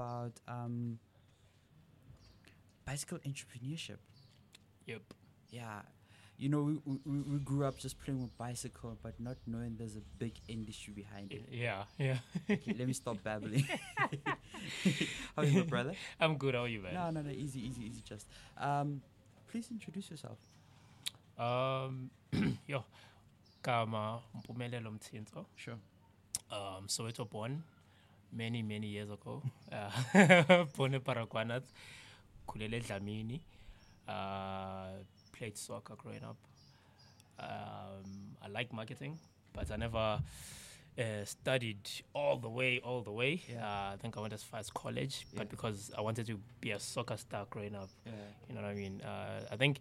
about um, bicycle entrepreneurship. Yep. Yeah, you know, we, we, we grew up just playing with bicycle, but not knowing there's a big industry behind it. Yeah, yeah. Okay, let me stop babbling. How are you, my brother? I'm good. How are you, man? No, no, no, easy, easy, easy. Just, um, please introduce yourself. Um, yo, Kama Mpumelelo Mtintso. Sure. Um, Soweto born many, many years ago. Uh, born in Baragwanath, Kulele Dlamini. Uh, played soccer growing up. Um, I like marketing, but I never uh, studied all the way, all the way. Yeah. Uh, I think I went as far as college, Yeah. but because I wanted to be a soccer star growing up, Yeah. you know what I mean? Uh, I think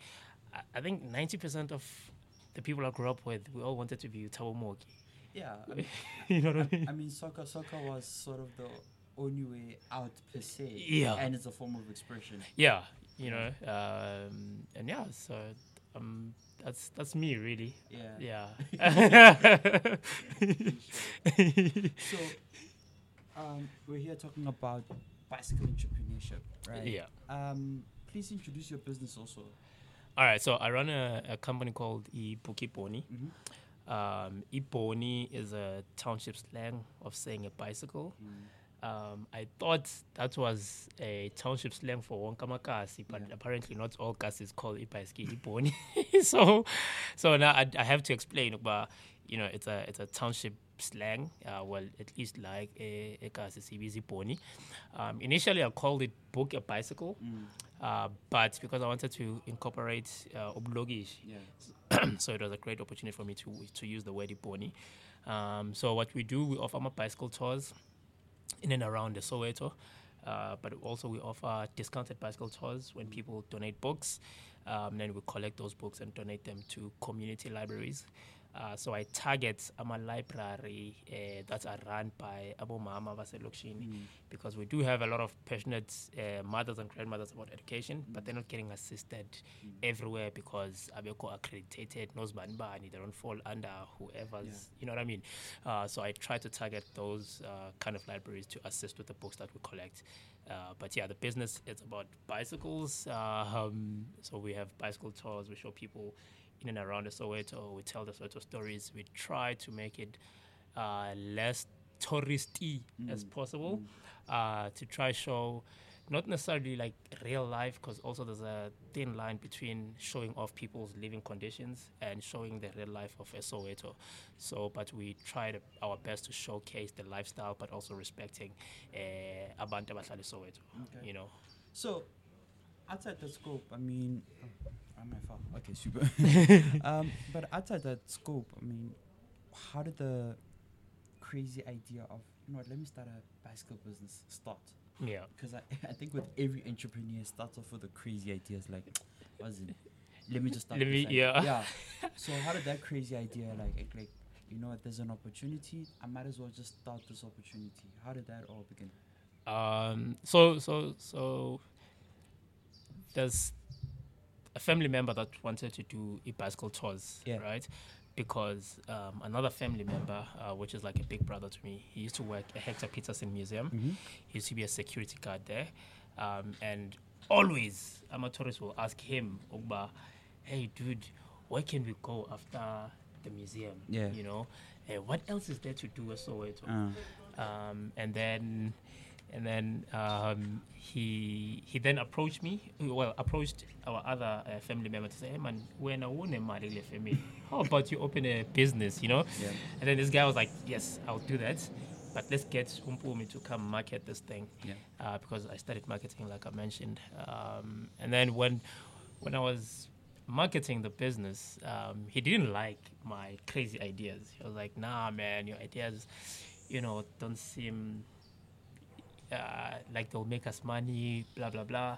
I- I think ninety percent of the people I grew up with, we all wanted to be Thabo Mooki. Yeah. I mean, you know what I I, mean? I mean, soccer, soccer was sort of the only way out per se. Yeah. And it's a form of expression. Yeah, you know, um, and yeah, so um, that's that's me really. Yeah. Yeah. So, um, we're here talking about bicycle entrepreneurship, right? yeah. Um, please introduce your business also. All right. So I run a, a company called Ibuki Pony. Um, Iponi is a township slang of saying a bicycle. Um, I thought that was a township slang for Wonkamakasi, but Yeah. apparently not all is called Ipaski Iponi. so, so now I, I have to explain. But you know, it's a it's a township slang. Uh, well, at least like a a kasi pony. Um, initially, I called it book a bicycle, Mm. Uh, but because I wanted to incorporate uh, oblogish, Yeah. so it was a great opportunity for me to to use the word pony. Um, so what we do, we offer my bicycle tours in and around the Soweto, uh, but also we offer discounted bicycle tours when people donate books. Um, then we collect those books and donate them to community libraries. Uh, so I target a library uh, that are run by Abu Mama Vaselokshini because we do have a lot of passionate uh, mothers and grandmothers about education, but they're not getting assisted everywhere because Abeko accredited, knows Banbani, they don't fall under whoever's, you know what I mean? Uh, so I try to target those uh, kind of libraries to assist with the books that we collect. Uh, but yeah, the business is about bicycles. Uh, um, so we have bicycle tours. We show people in and around the Soweto. We tell the Soweto stories. We try to make it uh, less touristy as possible uh, to try show not necessarily like real life because also there's a thin line between showing off people's living conditions and showing the real life of a Soweto. So, but we tried our best to showcase the lifestyle, but also respecting uh, abantu abahlala Soweto. Okay. You know. So, outside the scope, I mean, Okay, super. um, but outside that scope, I mean, how did the crazy idea of you know what, let me start a bicycle business start? Yeah. Because I, I think with every entrepreneur starts off with the crazy ideas like, was it? Let me just start. Let me- idea. yeah. Yeah. So how did that crazy idea like like, like you know what, there's an opportunity, I might as well just start this opportunity. How did that all begin? Um, so so so there's a family member that wanted to do a bicycle tours, Yeah. right? Because um, another family member, uh, which is like a big brother to me, he used to work at Hector Pieterson Museum. He used to be a security guard there, um, and always amateurs will ask him, "Ogba, hey dude, where can we go after the museum? Yeah. you know, Eh, what else is there to do at Soweto?" Uh, um, and then and then um, he he then approached me well approached our other uh, family member to say hey man when I won a family. How about you open a business you know? Yeah. and then this guy was like yes I'll do that. But let's get Umpumi to come market this thing. Yeah. uh, because I studied marketing like I mentioned. Um, and then when when I was marketing the business um, he didn't like my crazy ideas. He was like nah man your ideas you know don't seem uh, like they'll make us money, blah blah blah.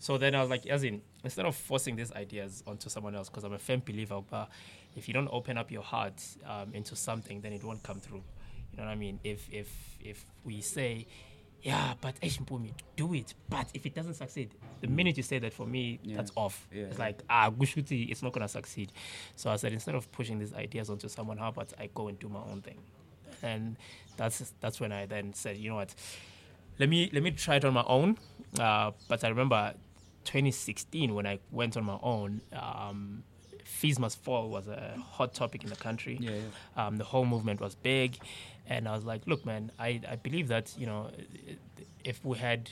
So then I was like, as in, instead of forcing these ideas onto someone else, because I'm a firm believer, but if you don't open up your heart um, into something, then it won't come through. You know what I mean? If if if we say, yeah, but Eshimpumi, do it, but if it doesn't succeed, the minute you say that for me, Yeah. that's off. Yeah, it's like ah, Gushuti, it's not gonna succeed. So I said, instead of pushing these ideas onto someone, how about I go and do my own thing? And that's that's when I then said, you know what, let me let me try it on my own. Uh, but I remember 2016 when I went on my own. Um, fees must fall was a hot topic in the country. Yeah, yeah. Um, the whole movement was big, and I was like, look, man, I, I believe that you know, if we had,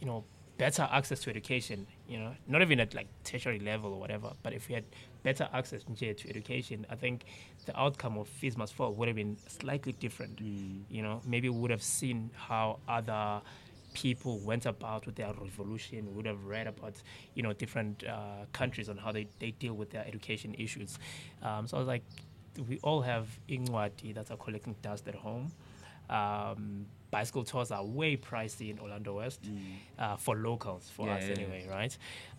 you know, better access to education, you know, not even at like tertiary level or whatever, but if we had better access to education, I think the outcome of fees must fall would have been slightly different. Mm. You know, maybe we would have seen how other people went about with their revolution. We would have read about, you know, different uh, countries on how they, they deal with their education issues. Um, so I was like, we all have Ingwati that are collecting dust at home. Um, bicycle tours are way pricey in Orlando West uh, for locals, for Yeah, us yeah, yeah. anyway, right?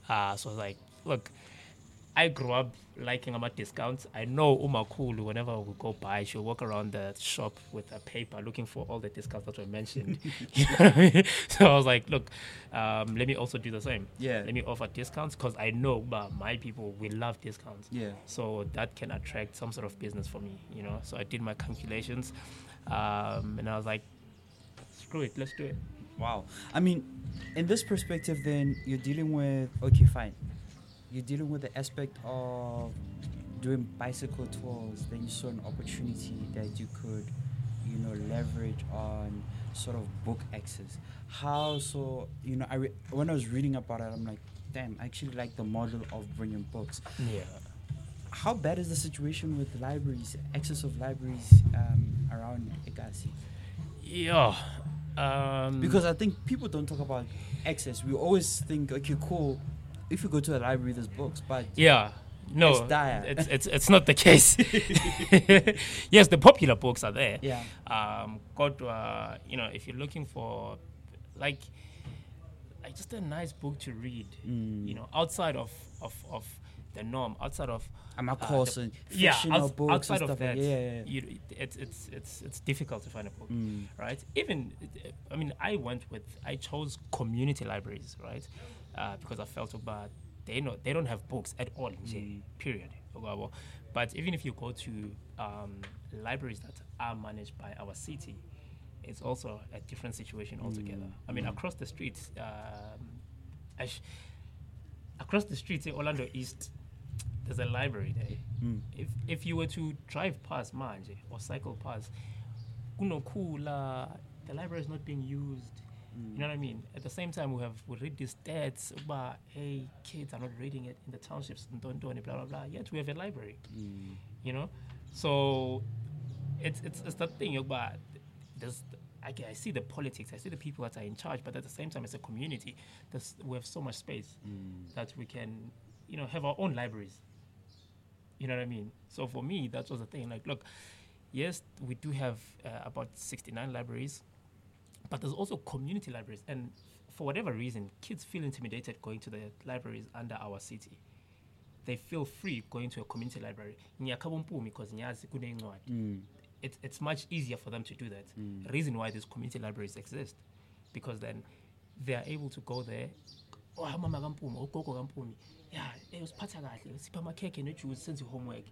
Uh, so I was like, look, I grew up liking about discounts. I know Umakulu, whenever we go by, she'll walk around the shop with a paper looking for all the discounts that were mentioned. you know what I mean? So I was like, look, um, let me also do the same. Yeah. Let me offer discounts because I know uh, my people will love discounts. Yeah. So that can attract some sort of business for me, you know. So I did my calculations, um, and I was like, screw it, let's do it. Wow. I mean, in this perspective, then you're dealing with okay, fine. You're dealing with the aspect of doing bicycle tours. Then you saw an opportunity that you could, you know, leverage on sort of book access. How so? You know, I re- when I was reading about it, I'm like, damn, I actually like the model of bringing books. Yeah. How bad is the situation with libraries, access of libraries um, around Egasi? Yeah. Um, Because I think people don't talk about access. We always think, okay, cool. If you go to a library, there's books, but Yeah. No, It's dire. it's, it's it's not the case. yes, the popular books are there. yeah, Um, God, uh, you know, if you're looking for like, like just a nice book to read, Mm. you know, outside of of, of the norm, outside of I'm a the- yeah, fictional books outside of stuff like that, yeah, yeah, yeah. you, it's it's it's it's difficult to find a book Mm. right? Even, I mean, I went with, I chose community libraries, right? Uh, because I felt about they know they don't have books at all, Mm. period. Ogabo. But even if you go to um, libraries that are managed by our city, it's also a different situation altogether. Mm. I mean, Mm. across the streets, um, across the streets in Orlando East, there's a library there Mm. if if you were to drive past manje or cycle past kunokhula the library is not being used Mm. you know what i mean at the same time we have we read these stats about hey kids are not reading it in the townships and don't do any blah blah blah yet we have a library Mm. you know so it's it's, it's that thing about there's I, I see the politics, I see the people that are in charge, but at the same time, as a community, there's, we have so much space Mm. that we can, you know, have our own libraries. You know what I mean? So for me, that was the thing. Like, look, yes, we do have uh, about 69 libraries, but there's also community libraries. And for whatever reason, kids feel intimidated going to the libraries under our city. They feel free going to a community library. Because. Mm. It's, it's much easier for them to do that. Mm. Reason why these community libraries exist, because then they are able to go there. Oh, mama kampumi, ugogo kampumi. Yeah, eh usiphatha kahle, sipha amakhekhe nejuice senze homework.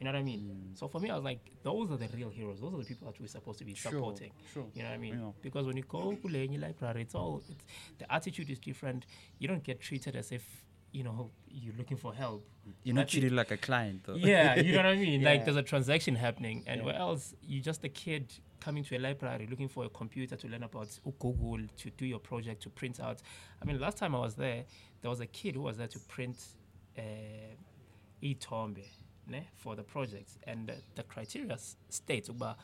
You know what I mean? Mm. So for me, I was like, those are the real heroes. Those are the people that we're supposed to be Sure, supporting. sure. You know what I mean? Yeah. Because when you go to the library, it's all it's, the attitude is different. You don't get treated as if you know you're looking for help. You're not treated like a client, though. Yeah, you know what I mean. Like there's a transaction happening, and Yeah. where else you're just a kid coming to a library looking for a computer to learn about Google to do your project to print out. I mean, last time I was there, there was a kid who was there to print uh, e-tombe ne, for the project, and the, the criteria states about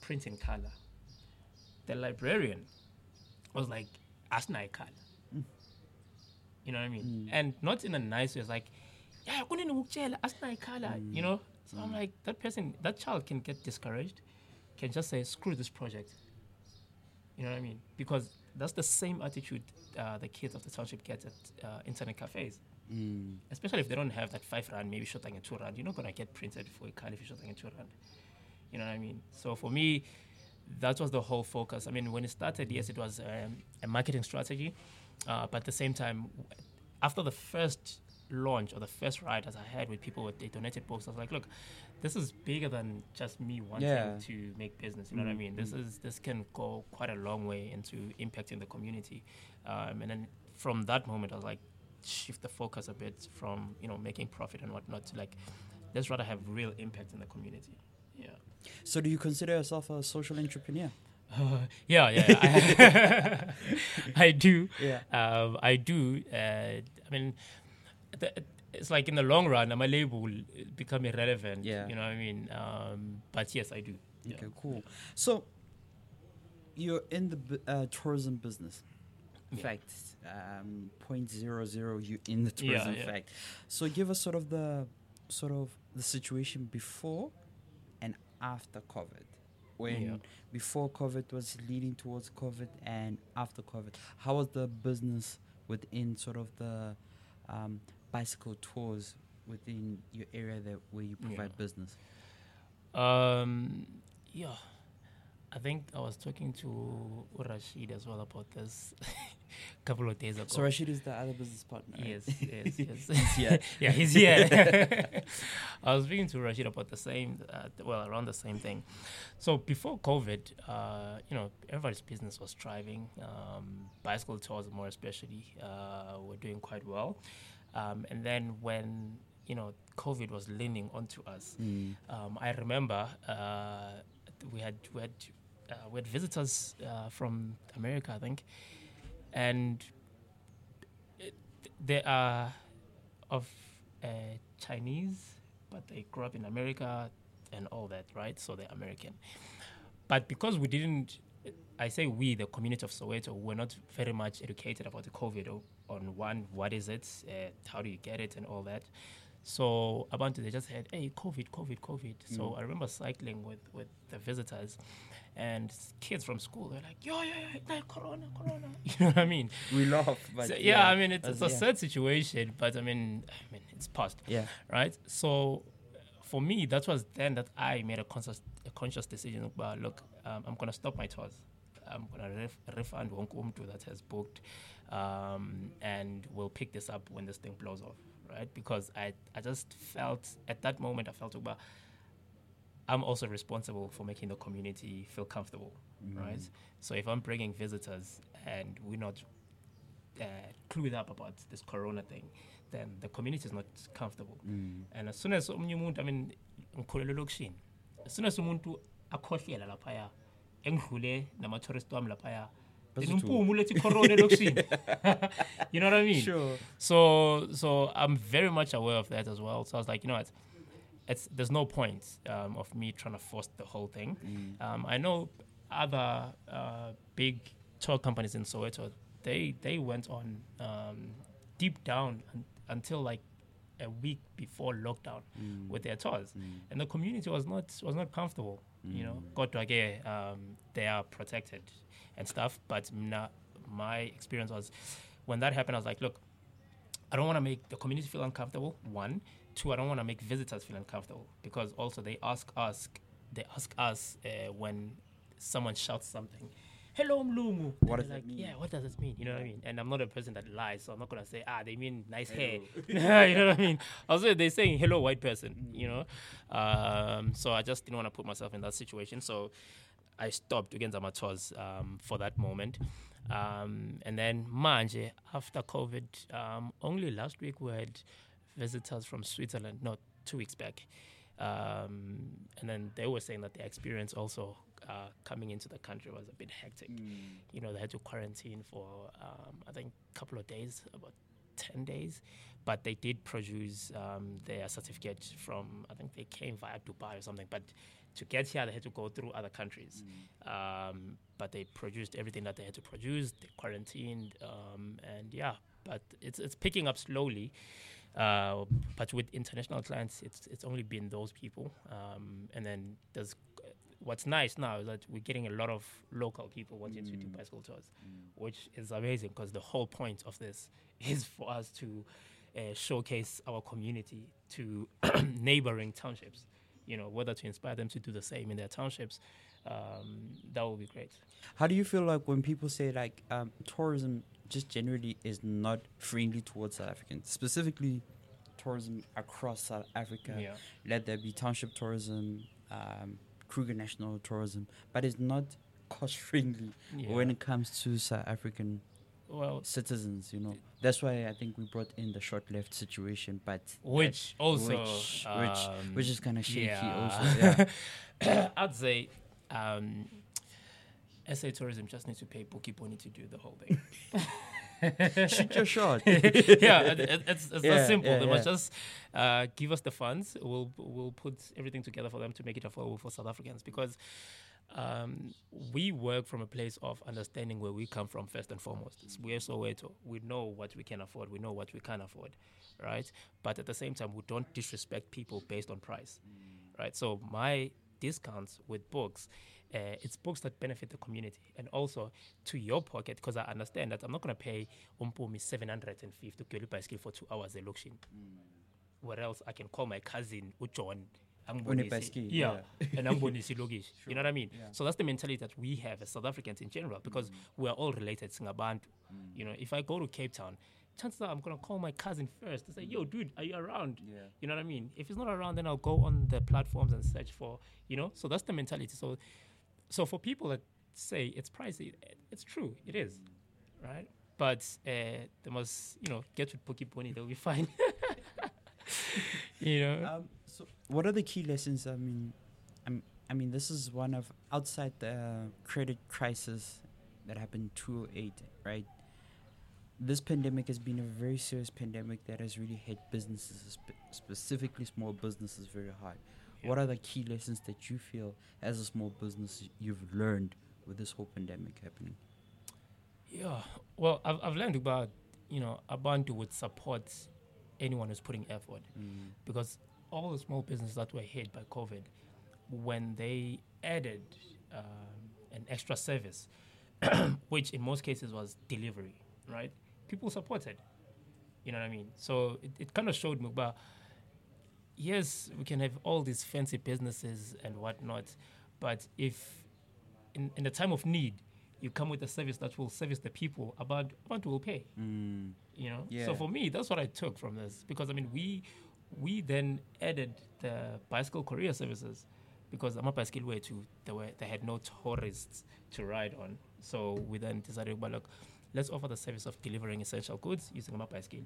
print in color. The librarian was like, "Asna color." You know what I mean? And not in a nice way. It's like, yeah, I couldn't work kunini ukutshela, asinayo color, you know? So I'm like, that person, that child can get discouraged, can just say, screw this project. You know what I mean? Because that's the same attitude uh, the kids of the township get at uh, internet cafes. Mm. Especially if they don't have that five rand, maybe shooting a two rand. You're not to get printed for a card if you're shooting a two rand. You know what I mean? So for me, that was the whole focus. I mean, when it started, yes, it was um, a marketing strategy, uh, but at the same time, after the first launch or the first ride as I had with people with they donated books, I was like, look, this is bigger than just me wanting Yeah. to make business. You know what I Mm, mean? This is this can go quite a long way into impacting the community. Um, and then from that moment, I was like, shift the focus a bit from you know making profit and whatnot to like, let's rather have real impact in the community. Yeah. So, do you consider yourself a social entrepreneur? Uh, yeah, yeah, I, I do. Yeah. Um, I do. Uh, I mean, the, it's like in the long run, my label will become irrelevant. Yeah. You know what I mean? Um, but yes, I do. Yeah. Okay, cool. So, you're in the uh, tourism business. In Yeah. fact, um, point zero zero, you in the Yeah, tourism yeah. fact. So, give us sort of the sort of the situation before and after COVID. When Yeah. before COVID was leading towards COVID and after COVID, how was the business within sort of the um, bicycle tours within your area that where you provide Yeah. business? Um, yeah. I think I was talking to Rashid as well about this a couple of days ago. So Rashid is the other business partner. Yes, yes, yes. He's here. yeah, he's here. I was speaking to Rashid about the same, uh, well, around the same thing. So before COVID, uh, you know, everybody's business was thriving. Um, bicycle tours, more especially, uh, were doing quite well. Um, and then when you know COVID was leaning onto us, Mm. um, I remember uh, we had we had uh, we had visitors uh, from America, I think, and they are of uh, Chinese, but they grew up in America and all that, right? So they're American. But because we didn't, I say we, the community of Soweto, were not very much educated about the COVID on one, what is it, uh, how do you get it, and all that. So Abantu, they just had, hey, COVID, COVID, COVID. So Mm. I remember cycling with, with the visitors and kids from school. They're like, yo, yo, yo, like Corona, Corona. You know what I mean? We laugh, but So, yeah, I mean, it's, it's a yeah. sad situation, but I mean, I mean, it's past, Yeah. right? So for me, that was then that I made a conscious, a conscious decision about, look, um, I'm going to stop my tours. I'm going to ref- refund wonke umuntu that has booked, um, and we'll pick this up when this thing blows off, right? Because I, I just felt at that moment, I felt about I'm also responsible for making the community feel comfortable, right? So if I'm bringing visitors and we're not uh, clued up about this corona thing, then the community is not comfortable. Mm. And as soon as omunye umuntu, I mean, ngikhulele elokishini. As soon as umuntu akhohlela laphaya, engidlule nama-tourist wami laphaya, then Basuthi- umpumu corona. You know what I mean? Sure. So so I'm very much aware of that as well. So I was like, you know what? It's there's no point um, of me trying to force the whole thing. Mm. Um, I know other uh, big tour companies in Soweto. They they went on um, deep down un- until like a week before lockdown Mm. with their tours, Mm. and the community was not was not comfortable. You know, kodwa ke, um, they are protected and stuff. But mna, my experience was when that happened, I was like, look, I don't want to make the community feel uncomfortable. One, two, I don't want to make visitors feel uncomfortable because also they ask us, they ask us uh, when someone shouts something. Hello, Mlungu. What does they're that mean? Yeah, what does it mean? You know what I mean? And I'm not a person that lies, so I'm not gonna say, ah, they mean nice hair. you know what I mean? Also, they're saying hello, white person. You know, um, so I just didn't want to put myself in that situation. So I stopped against amateurs um, for that moment. Um, and then manje after COVID, um, only last week we had visitors from Switzerland, not two weeks back. Um, and then they were saying that their experience also uh, coming into the country was a bit hectic. Mm. You know, they had to quarantine for um, I think a couple of days, about ten days, but they did produce um, their certificate from I think they came via Dubai or something, but to get here they had to go through other countries. Um, but they produced everything that they had to produce. They quarantined, um, and yeah, but it's it's picking up slowly. Uh, but with international clients, it's it's only been those people, um, and then there's what's nice now is that we're getting a lot of local people wanting to do Mm. bicycle tours, which is amazing because the whole point of this is for us to uh, showcase our community to neighboring townships. You know, whether to inspire them to do the same in their townships, um, that would be great. How do you feel like when people say like um, tourism just generally is not friendly towards South Africans, specifically tourism across South Africa. Yeah. Let there be township tourism, um, Kruger National Tourism, but it's not cost friendly Yeah. when it comes to South African well, citizens. You know, that's why I think we brought in the short left situation, but which also, which- which- um, which is kind of shaky. yeah. Also, yeah. I'd say um, SA Tourism just needs to pay Bookie Pony to do the whole thing. Shoot your shot. yeah, it, it- it's, it's Yeah, that simple. yeah, they must just uh, give us the funds. We'll we'll put everything together for them to make it affordable for South Africans because um, we work from a place of understanding where we come from first and foremost. It's we're Soweto. We know what we can afford. We know what we can't afford, right? But at the same time, we don't disrespect people based on price, right? So my discounts with books. Uh, it's books that benefit the community and also to your pocket because I understand that I'm not going to pay Umpumi 750 to get a bicycle for two hours at Luxin. Mm. Where else I can call my cousin Ujon. Unebhayisikili, Yeah, and I'm going Ambonisi Logish. You know what I mean? yeah. So that's the mentality that we have as South Africans in general because we are all related. Singabantu. You know, if I go to Cape Town, chances are I'm going to call my cousin first to say, yo, dude, are you around? Yeah. You know what I mean? If he's not around, then I'll go on the platforms and search for, you know. So that's the mentality. So, so for people that say it's pricey, it's true, it is, right? But uh, they must, you know, get with Pokiponi, they'll be fine. you know. Um, so, what are the key lessons? I mean, I'm, I mean, this is one of outside the credit crisis that happened 2008, right? This pandemic has been a very serious pandemic that has really hit businesses, spe- specifically small businesses, very hard. What are the key lessons that you feel, as a small business, you've learned with this whole pandemic happening? Yeah. Well, I've, I've learned about, you know, Abantu would support anyone who's putting effort because all the small businesses that were hit by COVID, when they added um, an extra service, which in most cases was delivery, right? People supported. You know what I mean? So it, it kind of showed me about, yes, we can have all these fancy businesses and whatnot, but if in, in the time of need, you come with a service that will service the people, about Abantu will pay Mm. you know Yeah. so for me that's what i took from this because i mean we we then added the bicycle courier services because i'm a bicycle way to they were they had no tourists to ride on so we then decided well look let's offer the service of delivering essential goods using a bicycle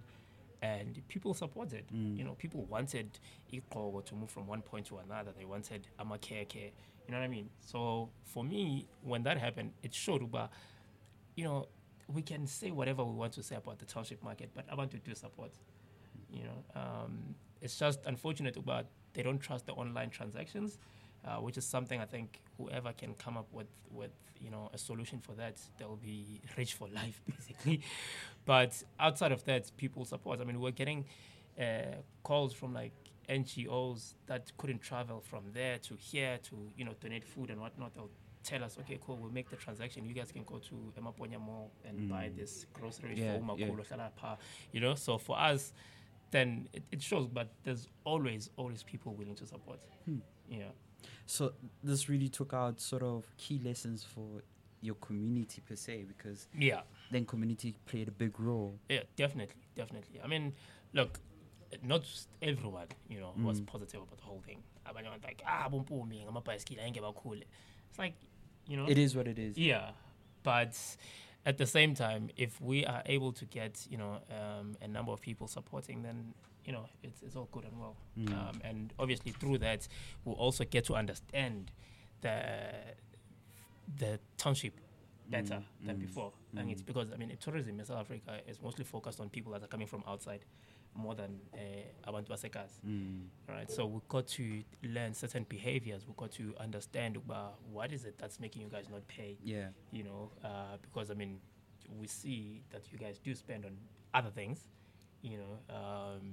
and people supported. Mm. you know people wanted Ikogo to move from one point to another. They wanted amakeke. You know what i mean? So for me when that happened it showed about you know, we can say whatever we want to say about the township market, but I want to do support. You know, um, it's just unfortunate about they don't trust the online transactions, uh, which is something I think whoever can come up with with you know a solution for that, they'll be rich for life basically. but outside of that, people support. I mean, we're getting uh, calls from like NGOs that couldn't travel from there to here to you know donate food and whatnot. They'll tell us, okay, cool, we'll make the transaction. You guys can go to Emaponya Mall and buy Mm. this grocery Yeah, for yeah. You know. So for us, then it, it shows, but there's always, always people willing to support. Hmm. Yeah. So this really took out sort of key lessons for your community per se, because Yeah. then community played a big role. Yeah, definitely, definitely. I mean, look, not just everyone, you know, was Mm. positive about the whole thing. Abantu like, ah, bumpumi, ngamabhayisikili angeke bakhule. It's like, you know, It is what it is. Yeah, but at the same time, if we are able to get you know um, a number of people supporting, then you know it's it's all good and well. Mm. Um, and obviously through that, we'll also get to understand the the township better Mm, than mm, before. And it's mm. because I mean tourism in South Africa is mostly focused on people that are coming from outside more than uh, abantu basekhaya Mm. right? So we got to learn certain behaviors. We got to understand about what is it that's making you guys not pay. Yeah. You know, uh, because I mean, we see that you guys do spend on other things. You know, um,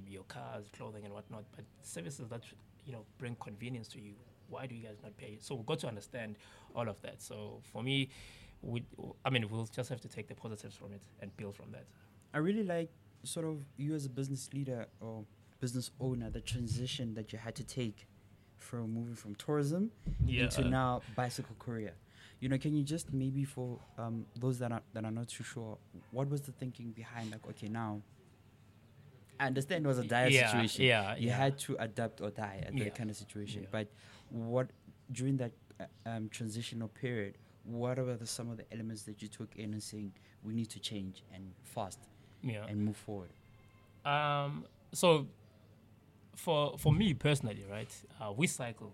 cars, clothing, and whatnot. But services that you know bring convenience to you. Why do you guys not pay? So we've got to understand all of that. So for me, we, I mean, we'll just have to take the positives from it and build from that. I really like sort of you as a business leader or business owner, the transition that you had to take from moving from tourism into now bicycle courier. You know, can you just maybe for um, those that are that are not too sure, what was the thinking behind like, okay, now understand it was a dire Yeah, situation. yeah, you yeah. had to adapt or die at Yeah. that kind of situation. But what during that uh, um, transitional period, what are the, some of the elements that you took in and saying we need to change and fast and move forward? Um, so for for me personally, right, uh, we cycle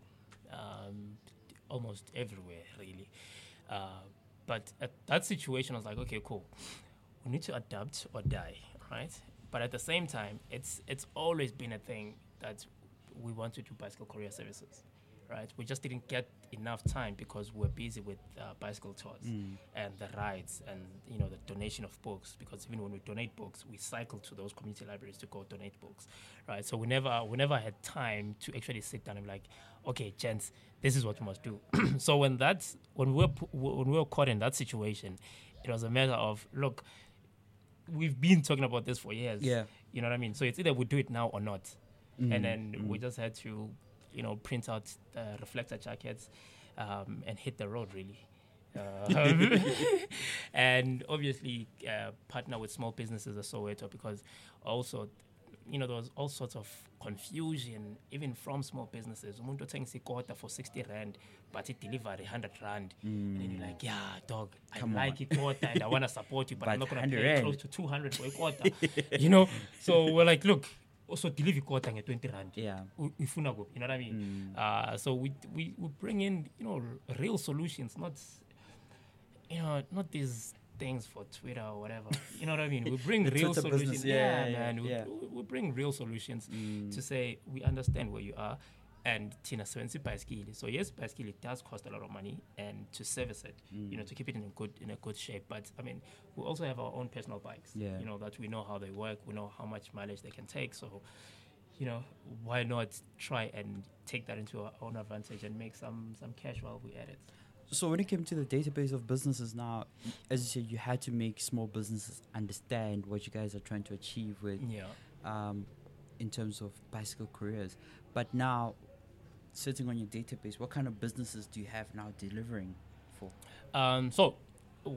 um, almost everywhere, really. Uh, but at that situation, I was like, okay, cool. We need to adapt or die, right? But at the same time, it's it's always been a thing that we want to do bicycle courier services, right? We just didn't get enough time because we're busy with uh, bicycle tours and the rides and you know the donation of books. Because even when we donate books, we cycle to those community libraries to go donate books, right? So we never we never had time to actually sit down and be like, okay, gents, this is what we must do. so when that's when we we're when we were caught in that situation, it was a matter of look, we've been talking about this for years. Yeah. You know what I mean? So it's either we do it now or not. Mm, And then we just had to, you know, print out the reflector jackets um, and hit the road really. Uh, and obviously uh, partner with small businesses as Soweto because also, you know, there was all sorts of confusion even from small businesses. Umuntu othengisa ikota for 60 rand, but it delivered 100 rand. And then you're like, yeah, dog, I Mm. Come like ikota and I want to support you, but, I'm not going to pay close to 200 for ikota. you know? So we're like, look, also deliver ikota nge 20 rand. Yeah. You know what I mean? Mm. Uh, so we, we we bring in you know real solutions, not you know not these things for Twitter or whatever. You know what I mean? We bring real Twitter solutions. business, yeah, yeah, man. We, yeah. we, we bring real solutions Mm. to say we understand where you are. And Tina Swensi bicycle. So yes, bicycle it does cost a lot of money, and to service it, you know, to keep it in a good in a good shape. But I mean, we also have our own personal bikes. Yeah. You know that we know how they work, we know how much mileage they can take. So you know, why not try and take that into our own advantage and make some some cash while we at it? So when it came to the database of businesses now, as you said, you had to make small businesses understand what you guys are trying to achieve with Yeah. um, in terms of bicycle careers. But now, sitting on your database, what kind of businesses do you have now delivering for? Um, so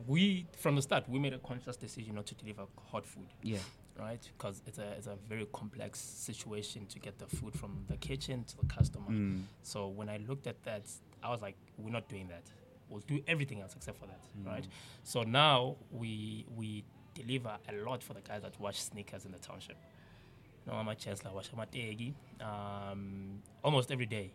we from the start we made a conscious decision not to deliver hot food, Yeah. right? Because it's a it's a very complex situation to get the food from the kitchen to the customer. Mm. So when I looked at that, I was like, we're not doing that. We'll do everything else except for that, right? So now we we deliver a lot for the guys that wash sneakers in the township. No, I'm a chancellor, wash um, almost every day.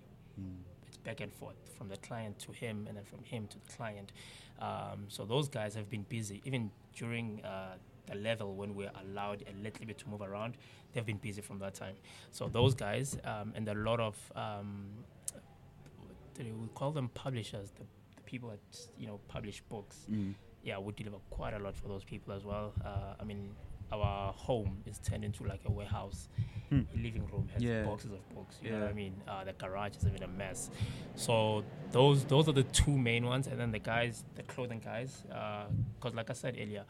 It's back and forth from the client to him, and then from him to the client. Um, so those guys have been busy, even during uh, the level when we're allowed a little bit to move around. They've been busy from that time. So those guys, um, and a lot of um, we call them publishers, the, the people that you know publish books. Mm. Yeah, we deliver quite a lot for those people as well. Uh, I mean, our home is turned into like a warehouse. Hmm. Living room has Yeah. boxes of books. You know what I mean? Uh, the garage is even a mess. So those those are the two main ones, and then the guys, the clothing guys, because like I said earlier,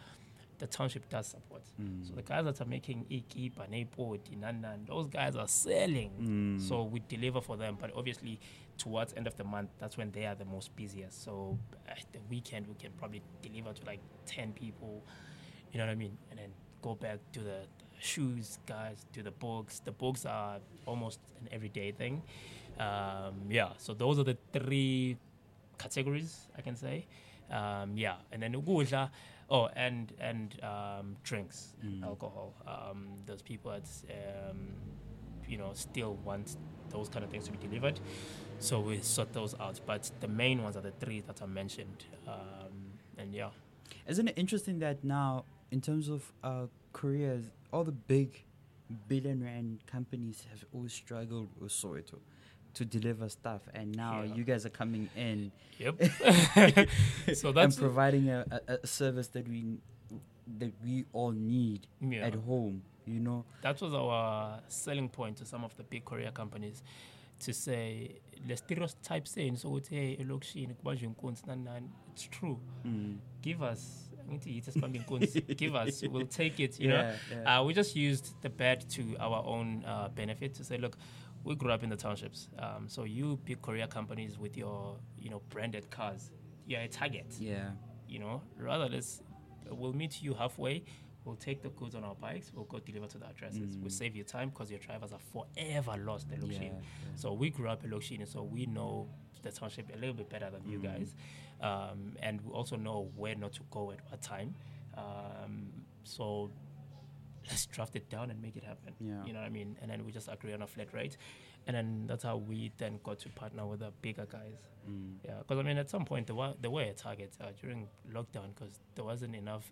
the township does support. Mm. So the guys that are making ikipa, nepoti, nanan, those guys are selling. Mm. So we deliver for them, but obviously towards end of the month, that's when they are the most busiest. So at the weekend, we can probably deliver to like ten people. You know what I mean? And then go back to the, the shoes, guys, to the books. The books are almost an everyday thing. Um, yeah. So those are the three categories I can say. Um, yeah, and then ukudla, oh, and and um, drinks, Mm. alcohol. Um, those people that um, you know still want those kind of things to be delivered, so we sort those out. But the main ones are the three that I mentioned, um, and yeah. Isn't it interesting that now, in terms of uh, careers, all the big billion rand companies have always struggled with Soweto to deliver stuff, and now Yeah. you guys are coming in Yep. so that's and providing a, a, a service that we that we all need yeah. at home. You know, that was our selling point to some of the big courier companies to say the stereotype saying so ukuthi hey elokishini kubanjwe inkunzi nani nani it's true mm. give us angithi yithi sibambe inkunzi give us we'll take it you yeah, know yeah. uh, we just used the bad to our own uh, benefit to say look we grew up in the townships um, so you big courier companies with your you know branded cars you're a target yeah. you know rather let's we'll meet you halfway We'll take the goods on our bikes. We'll go deliver to the addresses. We Mm. save you time because your drivers are forever lost at Yeah, Lokshini. yeah. So we grew up in Lokshini, so we know the township a little bit better than you Mm. guys, um, and we also know where not to go at what time. Um, so let's draft it down and make it happen. Yeah. You know what I mean? And then we just agree on a flat rate, and then that's how we then got to partner with the bigger guys. Mm. Yeah, because I mean, at some point there were there were a target uh, during lockdown because there wasn't enough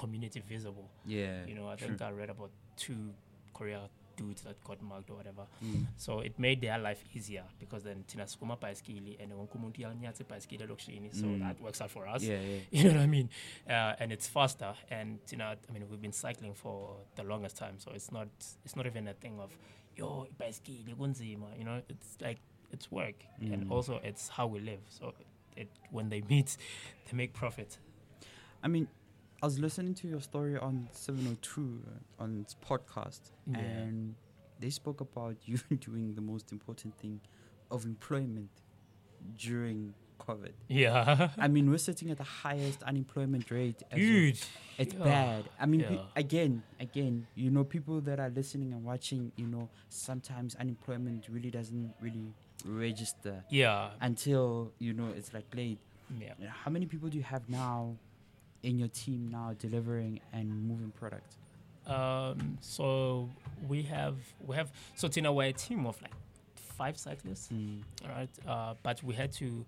community visible. Yeah. You know, I true. think I read about two courier dudes that got mugged or whatever. Mm. So it made their life easier because then tina sukuma baiskili and wonke umuntu uyalinyatsa ibhayisikili elokishini so Mm. that works out for us. Yeah, yeah. You know what I mean? Uh, and it's faster and you know I mean we've been cycling for the longest time so it's not it's not even a thing of yo ibhayisikili kunzima you know it's like it's work and Mm. also it's how we live so it when they meet they make profit. I mean, I was listening to your story on 702 uh, on its podcast, Yeah. and they spoke about you doing the most important thing of employment during COVID. Yeah. I mean, we're sitting at the highest unemployment rate. Dude. It's Yeah. bad. I mean, pe- again, again, you know, people that are listening and watching, you know, sometimes unemployment really doesn't really register Yeah. until you know it's like late. Yeah. You know, How many people do you have now in your team now delivering and moving product? Um, so we have we have so Tina we're a team of like five cyclists, Mm. all right. Uh, but we had to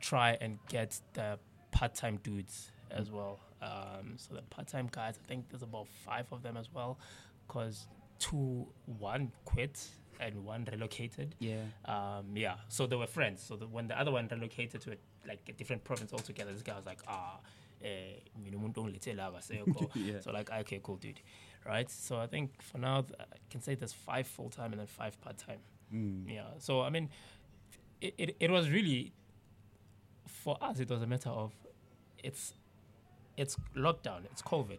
try and get the part-time dudes as well. Um, so the part-time guys, I think there's about five of them as well, because two one quit and one relocated. Yeah. Um, yeah, so they were friends. So the, when the other one relocated to a, like a different province altogether, this guy was like, ah, mina umuntu ongilethela akasekho." So like, okay, cool, dude, right? So I think for now th- I can say there's five full time and then five part time. Mm. Yeah. So I mean, it, it it was really for us. It was a matter of it's it's lockdown. It's COVID.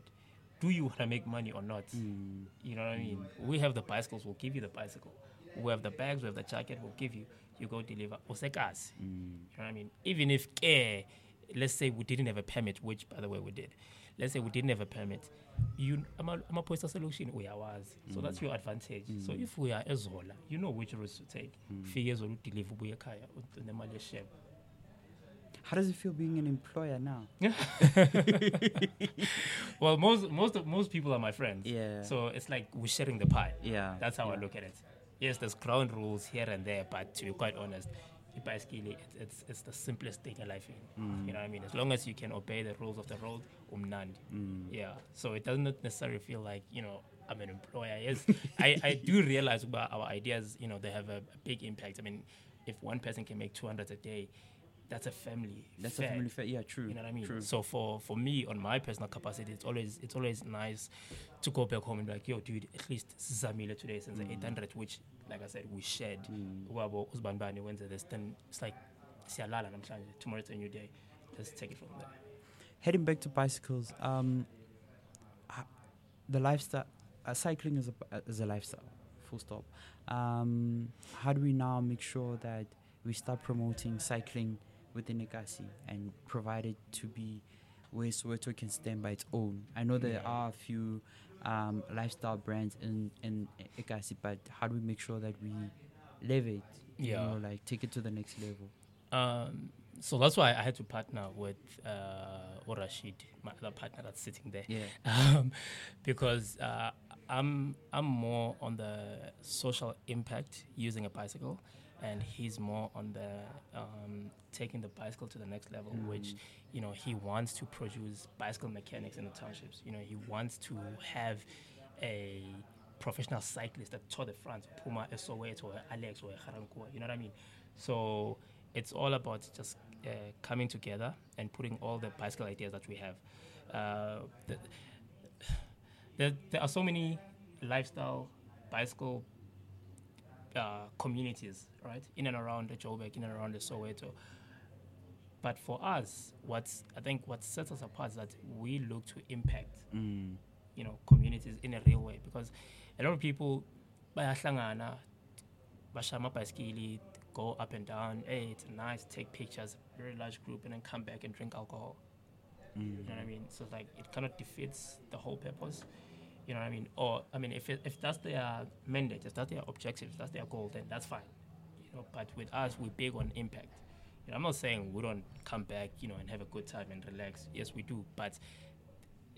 Do you want to make money or not? Mm. You know what I mean? We have the bicycles, we'll give you the bicycle. We have the bags, we have the jacket, we'll give you. You go deliver. Usekas. Mm. You know what I mean? Even if, eh, let's say we didn't have a permit, which by the way we did. Let's say we didn't have a permit. You, I'm a, I'm a poster solution. We are was. So mm. that's your advantage. So mm. if we are Ezola, you know which routes to take. Mm. Figure Ezola deliver buye ekhaya, unemali yeshebo. How does it feel being an employer now? Well, most most of, most people are my friends. Yeah. So it's like we're sharing the pie. Yeah. That's how I look at it. Yes, there's ground rules here and there, but to be quite honest, basically it's, it's it's the simplest thing in life. You know what I mean? As long as you can obey the rules of the road, umnandi. Mm. Yeah. So it doesn't necessarily feel like you know I'm an employer. Yes, I, I do realize about our ideas. You know, they have a, a big impact. I mean, if one person can make 200 a day, that's a family. That's fed. a family fair. Yeah, true. You know what I mean? True. So for for me, on my personal capacity, it's always it's always nice to go back home and be like, yo, dude, at least Zamila today since Mm. the 800, which like I said, we shared. Wabo usbanbani Wednesday, this then it's like siyalala namhlanje. Tomorrow it's a new day. Let's take it from there. Heading back to bicycles, um, the lifestyle, uh, cycling is a is a lifestyle. Full stop. Um, how do we now make sure that we start promoting cycling within Ekasi and provide it to be where Soweto can stand by its own? I know there are a few um, lifestyle brands in in Ekasi, but how do we make sure that we elevate? You Yeah. know, like take it to the next level. Um, so that's why I had to partner with uh, Orashid, my other partner that's sitting there. Yeah. um, because uh, I'm I'm more on the social impact using a bicycle, and he's more on the um, taking the bicycle to the next level, which you know he wants to produce bicycle mechanics in the townships. You know he wants to have a professional cyclist at Tour de France, Puma, Soweto, or Alex, or Harankua. You know what I mean? So it's all about just uh, coming together and putting all the bicycle ideas that we have. Uh, the, there, there are so many lifestyle bicycle uh, communities, right, in and around the Joburg, in and around the Soweto. But for us, what's I think what sets us apart is that we look to impact, Mm. you know, communities in a real way because a lot of people bayahlangana, bashama baiskeli, go up and down. Hey, it's nice, take pictures, very large group, and then come back and drink alcohol. Mm. You know what I mean? So like it kind of defeats the whole purpose. You know what I mean? Or I mean, if it, if that's their mandate, if that's their objective, if that's their goal, then that's fine. You know, but with us, we're big on impact. You know, I'm not saying we don't come back, you know, and have a good time and relax. Yes, we do, but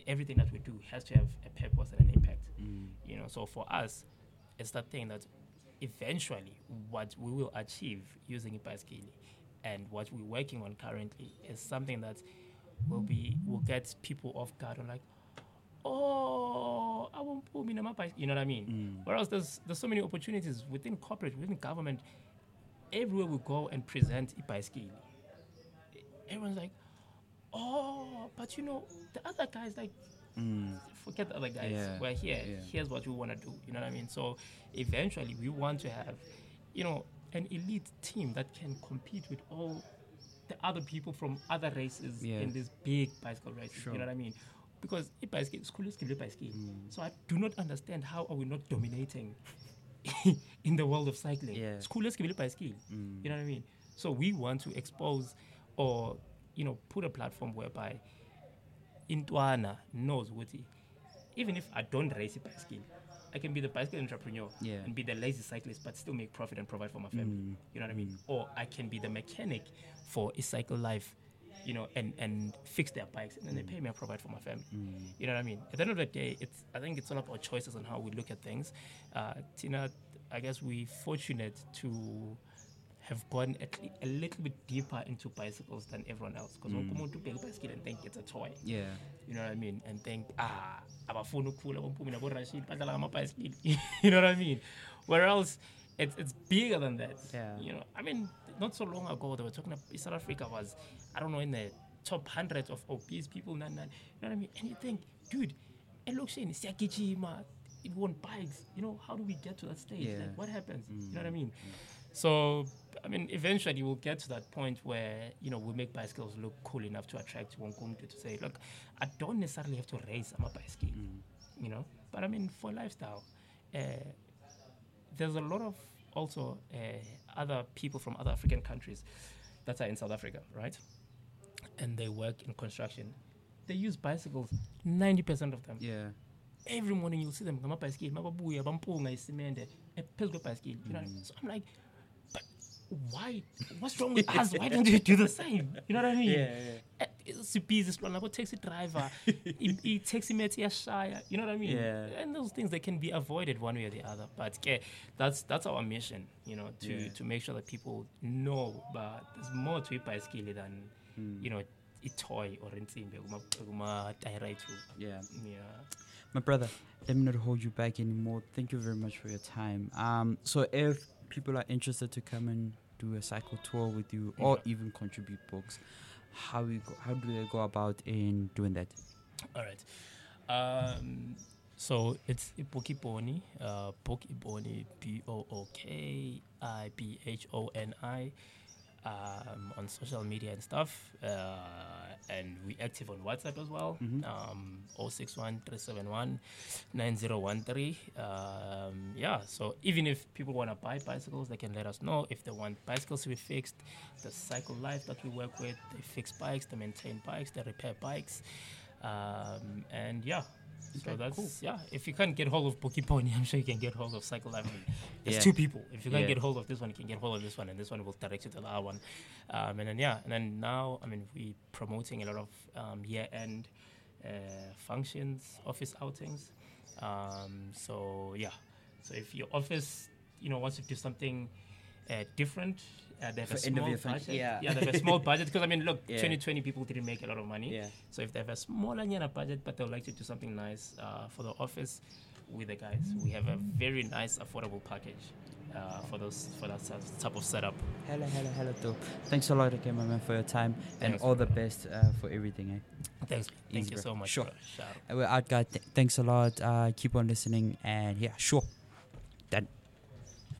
everything that we do has to have a purpose and an impact. Mm. You know, so for us, it's that thing that eventually what we will achieve using Ipaskili and what we're working on currently is something that will be will get people off guard on like, oh, I won't put me in. You know what I mean? Mm. Whereas there's there's so many opportunities within corporate, within government, everywhere we go and present Ipaskili. Everyone's like, oh, but you know, the other guys like Mm. forget the other guys. Yeah, We're here. yeah. Here's what we want to do. You know what I mean? So eventually, we want to have, you know, an elite team that can compete with all the other people from other races Yeah. in this big bicycle race. Sure. You know what I mean? Because school is still a bicycle. Mm. So I do not understand how are we not dominating in the world of cycling. Yeah. School is bicycle. Mm. You know what I mean? So we want to expose or, you know, put a platform whereby Intwana knows what he, even if I don't race a bicycle, I can be the bicycle entrepreneur Yeah. and be the lazy cyclist, but still make profit and provide for my family. Mm. You know what I mean? Or I can be the mechanic for a cycle life, you know, and, and fix their bikes and then they pay me and provide for my family. Mm. You know what I mean? At the end of the day, it's I think it's all about choices and how we look at things. Uh, Tina, I guess we're fortunate to have gone at le- a little bit deeper into bicycles than everyone else. Because Mm. mm. mm. bicycle and think it's a toy. Yeah. You know what I mean? And think, ah, abafuna ukukhula bompumi nabo Rashid badlala ngamabhayisikili. You know what I mean? Whereas it's it's bigger than that. Yeah. You know, I mean, not so long ago they were talking about South Africa was, I don't know, in the top hundreds of obese people. You know what I mean? And you think, dude, elokishini siyagijima, we want bikes. You know, how do we get to that stage? Yeah. Like, what happens? You Mm. know what I mean? So, I mean, eventually we'll get to that point where, you know, we make bicycles look cool enough to attract Wonkumtu to say, look, I don't necessarily have to race I'm a bicycle, Mm. you know? But I mean, for lifestyle, uh, there's a lot of also uh, other people from other African countries that are in South Africa, right? And they work in construction. They use bicycles, 90% of them Yeah. every morning you'll see them mababuya bampunga isimende eh, phezu kwebhayisikili you know what I mean? so i'm like but why what's wrong with us why don't you do the same you know what i mean Eh, sibhizi silwa nabo-taxi driver i- i-taxi mate iyashaya you know what i mean Yeah. and those things they can be avoided one way or the other but yeah, that's that's our mission you know to Yeah. to make sure that people know but there's more to ibhayisikili than Mm. you know itoy or intsimbi kumatayira ethu Yeah. yeah My brother, let me not hold you back anymore. Thank you very much for your time. Um, so if people are interested to come and do a cycle tour with you or Yeah. even contribute books, how we go, how do they go about in doing that? All right. Um, so it's Ibokiboni, uh, Bokiboni, B O O K I B H O N I, um, on social media and stuff. Uh, and we active on WhatsApp as well. Mhm. Um, 061 371 9013. Um, yeah, so even if people want to buy bicycles, they can let us know. If they want bicycles to be fixed, the Cycle Life that we work with, they fix bikes, they maintain bikes, they repair bikes. Um, and yeah, so Okay, that's cool. yeah. If you can't get hold of Pokipony, I'm sure you can get hold of Cycle mean, there's Yeah. two people. If you can't Yeah. get hold of this one, you can get hold of this one, and this one will direct you to the other one. Um, and then yeah, and then now I mean we promoting a lot of um, year-end uh, functions, office outings. Um, so yeah, so if your office you know wants to do something uh, different. Uh, they have For a small budget. yeah. yeah, they have a small budget because I mean, look, Yeah. 2020 people didn't make a lot of money. Yeah. So if they have a smaller nyana budget, but they would like to do something nice uh, for the office with the guys, we have a very nice, affordable package uh, for those for that type of setup. Hello, hello, hello, dope. Thanks a lot again, my man, for your time and Thanks, all the best uh, for everything. Eh? Thanks, thank Easy, you bro. so much. Sure. bro. Shout out. We're out, guys. Th- thanks a lot. Uh, keep on listening, and yeah, sure.